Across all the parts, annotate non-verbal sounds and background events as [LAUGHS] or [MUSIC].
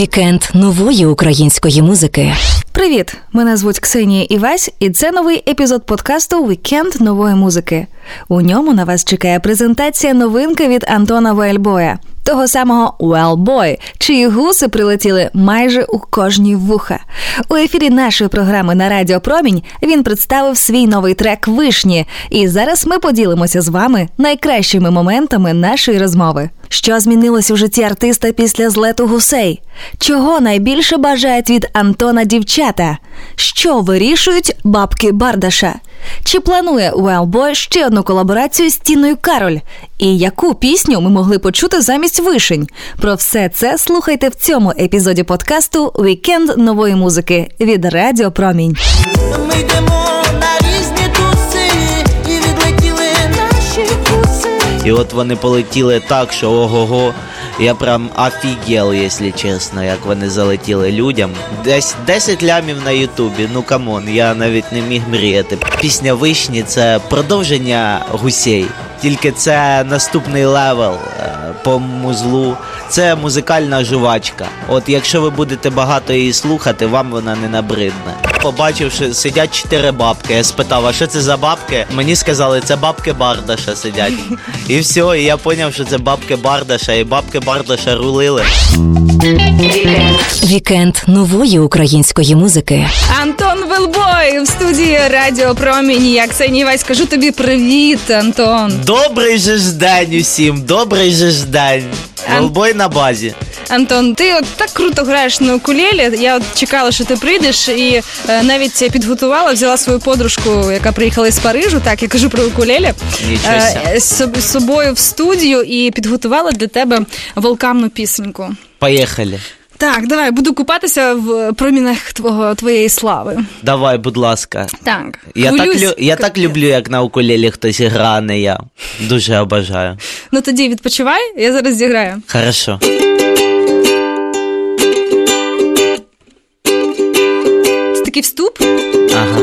Вікенд нової української музики. Привіт! Мене звуть Ксенія Івась, і це новий епізод подкасту Вікенд нової музики. У ньому на вас чекає презентація новинки від Антона Вельбоя, того самого Wellboy, чиї гуси прилетіли майже у кожній вуха. У ефірі нашої програми на Радіо Промінь він представив свій новий трек Вишні. І зараз ми поділимося з вами найкращими моментами нашої розмови. Що змінилось у житті артиста після злету гусей? Чого найбільше бажають від Антона дівчата? Що вирішують бабки Бардаша? Чи планує Wellboy ще одну колаборацію з Тіною Кароль? І яку пісню ми могли почути замість вишень? Про все це слухайте в цьому епізоді подкасту Вікенд нової музики від Радіо Промінь. Ми йдемо на різні туси і відлетіли наші вуси. І от вони полетіли так, що ого-го. Я прям офігел, якщо чесно, як вони залетіли людям. Десь 10 лямів на Ютубі. Ну come on, я навіть не міг мріяти. Пісня вишні це продовження гусей. Тільки це наступний level е, по музлу. Це музикальна жувачка. От якщо ви будете багато її слухати, вам вона не набридне. Побачив, що сидять чотири бабки. Я спитав, а що це за бабки? Мені сказали, це бабки Бардаша сидять. І все, і я зрозумів, що це бабки Бардаша, і бабки Бардаша рулили. Вікенд нової української музики. Антон Wellboy в студії Радіо Промінь. Я Ксенія Івась, кажу тобі привіт, Антон. Добрий же ж день усім, добрий же ж день. Ан- Wellboy на базі. Антон, ти от так круто граєш на укулелі. Я от чекала, що ти прийдеш, і е, навіть підготувала, взяла свою подружку, яка приїхала із Парижу. Так, я кажу про укулелі. Себе. е, з собою в студію і підготувала для тебе волкамну пісеньку. Поїхали. Так, давай буду купатися в промінах твого твоєї слави. Давай, будь ласка. Так, Я так, лю... я так люблю, як на укулелі хтось грає, я. Дуже обожаю. Ну тоді відпочивай, я зараз зіграю. Хорошо. Такий вступ. Ага.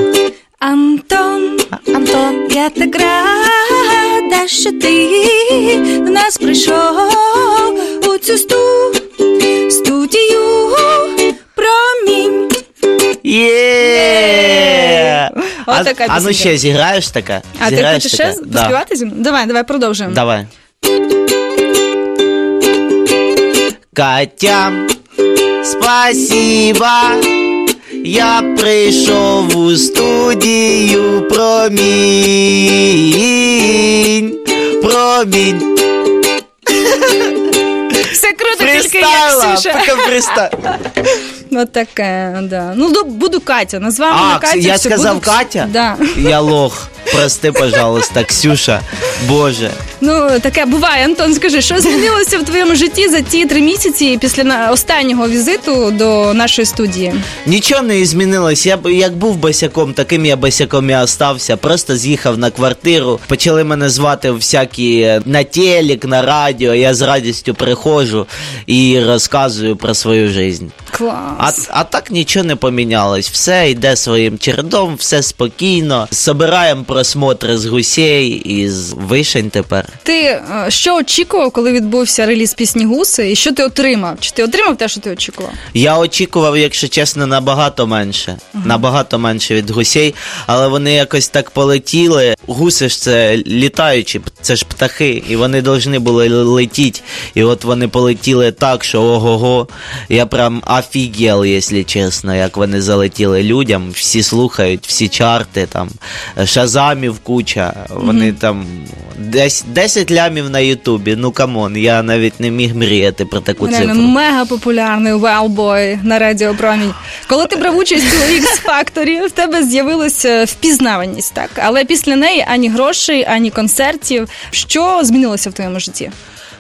Антон, Антон, я так рада, що ти до нас прийшов у цю сту студію промінь. Є! А, Отака а ну ще зіграєш таке? А ти Зіграєш хочеш ще таке? Да. поспівати зі мною? Давай, давай продовжуємо. Давай. Катя, спасибо. Я прийшов у студію промінь. Промінь. Все круто, тільки я Фристайла, Ксюша. поки фристайл. Ну таке, да. Ну до- буду Катя. Назвав мене А, Катя. я все, сказав буду... Катя? Да. Я лох. Прости, пожалуйста, Ксюша. Боже. Ну таке буває. Антон, скажи, що змінилося в твоєму житті за ті три місяці після останнього візиту до нашої студії? Нічого не змінилось. Я б як був босяком, таким я босяком і остався. Просто з'їхав на квартиру. Почали мене звати всякі на телек, на радіо. Я з радістю приходжу і розказую про свою життя. А, а так нічого не помінялось. Все йде своїм чередом, все спокійно. Собираємо просмотри з гусей і з вишень тепер. Ти е, що очікував, коли відбувся реліз пісні Гуси, і що ти отримав? Чи ти отримав те, що ти очікував? Я очікував, якщо чесно, набагато менше. Набагато менше від гусей, але вони якось так полетіли. Гуси ж це літаючі, це ж птахи, і вони повинні були летіти. І от вони полетіли так, що ого-го. Я прям офігел, якщо чесно, як вони залетіли людям. Всі слухають, всі чарти, там шазамів куча. Вони там десь 10 лямів на Ютубі. Ну come on, я навіть не міг мріяти про таку Реально цифру. мега популярний Wellboy на Радіо Промінь. Коли ти брав участь у X Factor, в тебе з'явилася впізнаваність, так? Але після неї ані грошей, ані концертів. Що змінилося в твоєму житті?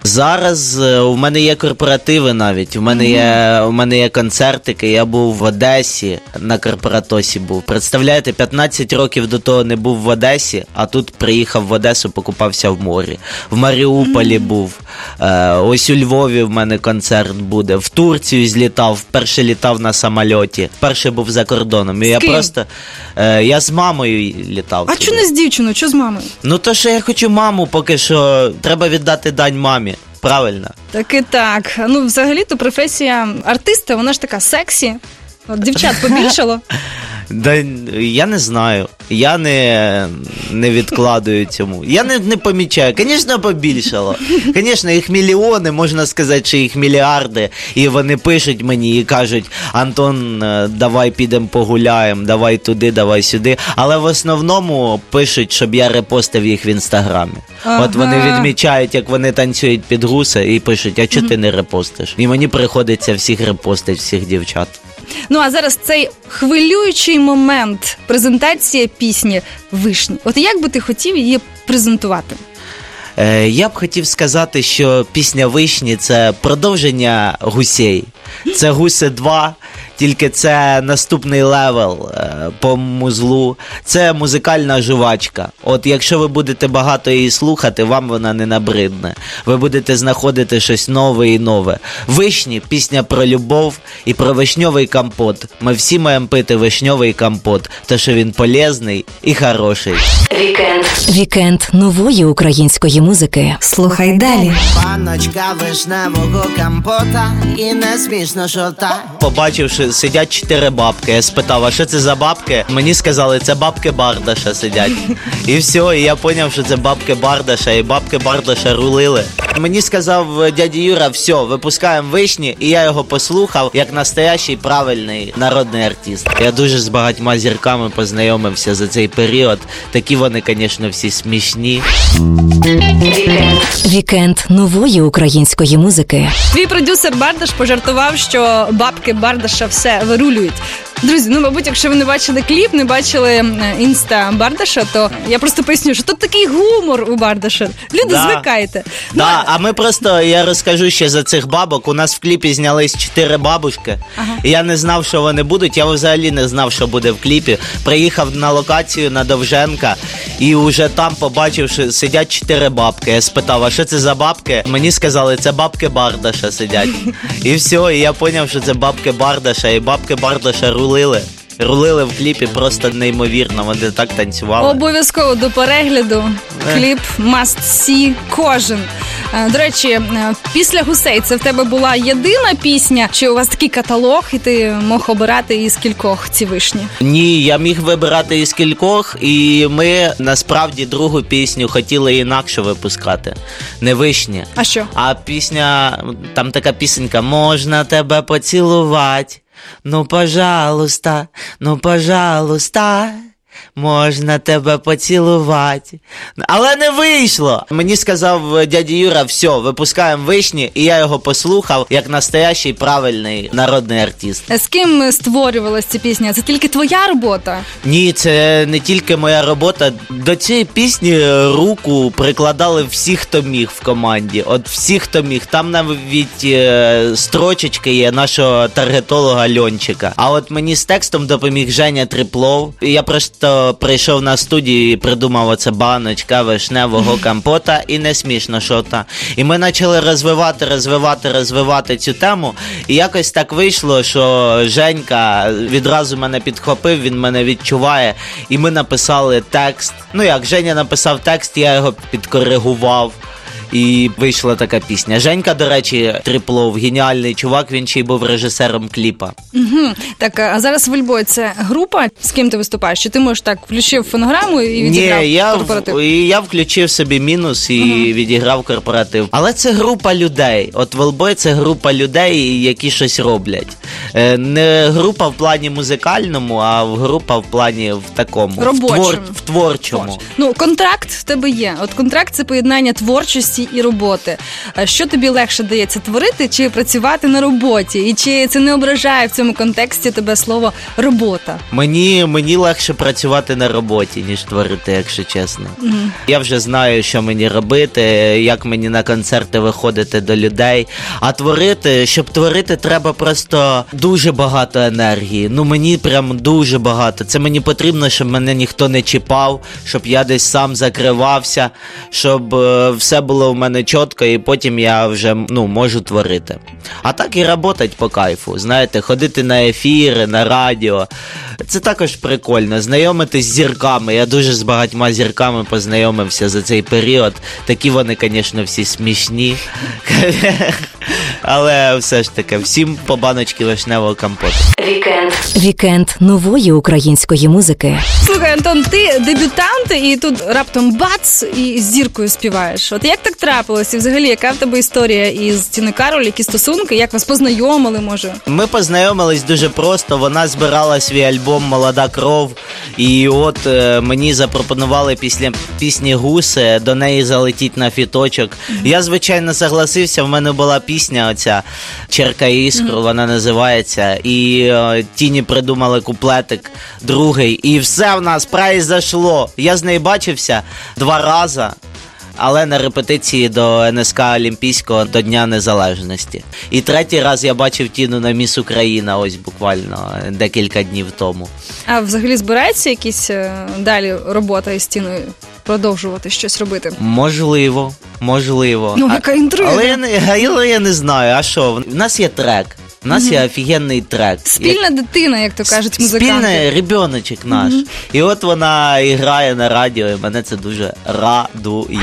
Зараз е, у мене є корпоративи навіть. У мене є у мене є концертики. Я був в Одесі на корпоратосі. Був представляєте, 15 років до того не був в Одесі, а тут приїхав в Одесу, покупався в морі. В Маріуполі був. Е, ось у Львові в мене концерт буде. В Турцію злітав. Вперше літав на самольоті. Вперше був за кордоном. І я просто е, я з мамою літав. А чого не з дівчиною? Що з мамою? Ну то що я хочу маму, поки що треба віддати дань мамі. Правильно? Так і так. Ну, взагалі-то професія артиста, вона ж така сексі. От дівчат [LAUGHS] побільшало. Да, я не знаю. Я не, не відкладую цьому. Я не, не помічаю. Звісно, побільшало. Звісно, їх мільйони, можна сказати, що їх мільярди. І вони пишуть мені і кажуть: Антон, е, давай підемо погуляємо, давай туди, давай сюди. Але в основному пишуть, щоб я репостив їх в інстаграмі. От вони відмічають, як вони танцюють під гуси, і пишуть, а чого ти не репостиш? І мені приходиться всіх репостити, всіх дівчат. Ну а зараз цей хвилюючий момент презентація пісні вишні. От як би ти хотів її презентувати? Е, я б хотів сказати, що пісня Вишні це продовження гусей. Це гуси 2, тільки це наступний level е, по музлу. Це музикальна жувачка. От якщо ви будете багато її слухати, вам вона не набридне. Ви будете знаходити щось нове і нове. Вишні пісня про любов і про вишньовий компот. Ми всі маємо пити вишньовий компот, то що він полезний і хороший. Вікенд. Вікенд нової української музики. Слухай далі. Баночка вишневого компота і не смішно, що так. Побачивши, сидять чотири бабки. Я спитав, а що це за бабки? Мені сказали, це бабки Бардаша сидять. І все, і я зрозумів, що це бабки Бардаша, і бабки Бардаша рулили. Мені сказав е, дядя Юра, все, випускаємо вишні, і я його послухав як настоящий правильний народний артист. Я дуже з багатьма зірками познайомився за цей період. Такі вони, звісно, всі смішні. Вікенд нової української музики. Твій продюсер Бардаш пожартував, що бабки Бардаша все вирулюють. Друзі, ну мабуть, якщо ви не бачили кліп, не бачили інста Бардаша, то я просто поясню, що тут такий гумор у Бардаша. Люди, Да. звикайте. Да, а ми просто я розкажу ще за цих бабок. У нас в кліпі знялись чотири бабушки. І я не знав, що вони будуть. Я взагалі не знав, що буде в кліпі. Приїхав на локацію на Довженка і вже там побачив, що сидять чотири бабки. Я спитав, а що це за бабки? Мені сказали, це бабки Бардаша сидять. [LAUGHS] І все, і я зрозумів, що це бабки Бардаша, і бабки Бардаша рулили. Рулили в кліпі просто неймовірно. Вони так танцювали. Обов'язково до перегляду. Е. Кліп must see кожен. Е, До речі, е, після гусей це в тебе була єдина пісня, чи у вас такий каталог, і ти мог обирати із кількох ці вишні? Ні, я міг вибирати із кількох, і ми насправді другу пісню хотіли інакше випускати. Не вишні. А що? А пісня, там така пісенька Можна тебе поцілувати. Ну, пожалуйста, ну, пожалуйста. Можна тебе поцілувати. Але не вийшло. Мені сказав дядя Юра, все, випускаємо вишні, і я його послухав як настоящий правильний народний артист. Е, З ким створювалася ця пісня? Це тільки твоя робота? Ні, це не тільки моя робота. До цієї пісні руку прикладали всі, хто міг в команді. От всі, хто міг. Там навіть е, строчечки є нашого таргетолога Льончика. А от мені з текстом допоміг Женя Триплов. Я просто прийшов на студію і придумав оце баночка вишневого компота, і не смішно що та. І ми почали розвивати, розвивати, розвивати цю тему. І якось так вийшло, що Женька відразу мене підхопив, він мене відчуває. І ми написали текст. Ну як, Женя написав текст, я його підкоригував. І вийшла така пісня. Женька, до речі, Триплов, геніальний чувак, він ще й був режисером кліпа. Угу. Так, а зараз в Львові це група, з ким ти виступаєш? Чи ти можеш так включив фонограму і відіграв Ні, я, корпоратив? в, і я включив собі мінус і відіграв корпоратив. Але це група людей. От Велбой це група людей, які щось роблять. Е, Не група в плані музикальному, а група в плані в такому в, твор, в творчому. Ну, контракт в тебе є. От контракт це поєднання творчості і роботи. Е, Що тобі легше дається творити чи працювати на роботі? І чи це не ображає в цьому контексті тебе слово робота? Мені, мені легше працювати на роботі, ніж творити, якщо чесно. Я вже знаю, що мені робити, як мені на концерти виходити до людей. А творити, щоб творити, треба просто дуже багато енергії. Ну мені прям дуже багато. Це мені потрібно, щоб мене ніхто не чіпав, щоб я десь сам закривався, щоб е, все було в мене чітко, і потім я вже ну, можу творити. А так і працювати по кайфу. Знаєте, ходити на ефіри, на радіо. Це також прикольно. Знайомитись з зірками. Я дуже з багатьма зірками познайомився за цей період. Такі вони, звісно, всі смішні. [LAUGHS] Але все ж таки, всім по баночці вишневого компоту. Вікенд. Вікенд нової української музики. Слухай, Антон, ти дебютант, і тут раптом бац, і з зіркою співаєш. От як так трапилось? І взагалі, яка в тебе історія із Тіною Кароль, які стосунки, як вас познайомили, може? Ми познайомились дуже просто. Вона збирала свій альбом Молода кров. І от е, мені запропонували після пісні Гуси до неї залетіть на фіточок. Я, звичайно, согласився. В мене була пісня оця Черка іскру, вона називається. І е, тіні придумали куплетик другий. І все в нас произошло. Я з нею бачився два рази. Але на репетиції до НСК Олімпійського до Дня Незалежності. І третій раз я бачив Тіну на Міс Україна, ось буквально декілька днів тому. А взагалі збирається якісь е, далі робота із Тіною продовжувати щось робити? Можливо, можливо. Ну, яка інтрига. Але я не, але я не знаю, а що? В нас є трек. У нас є офігенний трек. Спільна дитина, як то кажуть музиканти. Спільний ребеночок наш. І от вона і грає на радіо, і мене це дуже радує.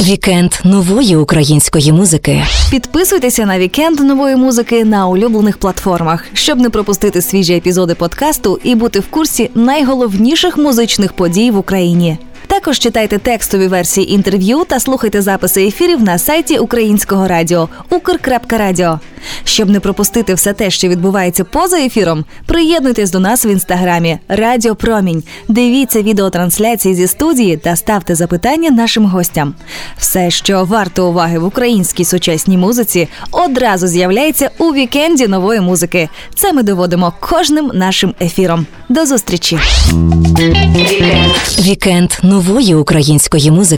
Вікенд нової української музики. Підписуйтеся на вікенд нової музики на улюблених платформах, щоб не пропустити свіжі епізоди подкасту і бути в курсі найголовніших музичних подій в Україні. Також читайте текстові версії інтерв'ю та слухайте записи ефірів на сайті українського радіо ukr.radio. Щоб не пропустити все те, що відбувається поза ефіром, приєднуйтесь до нас в інстаграмі Радіо Промінь. Дивіться відеотрансляції зі студії та ставте запитання нашим гостям. Все, що варто уваги в українській сучасній музиці, одразу з'являється у вікенді нової музики. Це ми доводимо кожним нашим ефіром. До зустрічі! Вікенд нової української музики.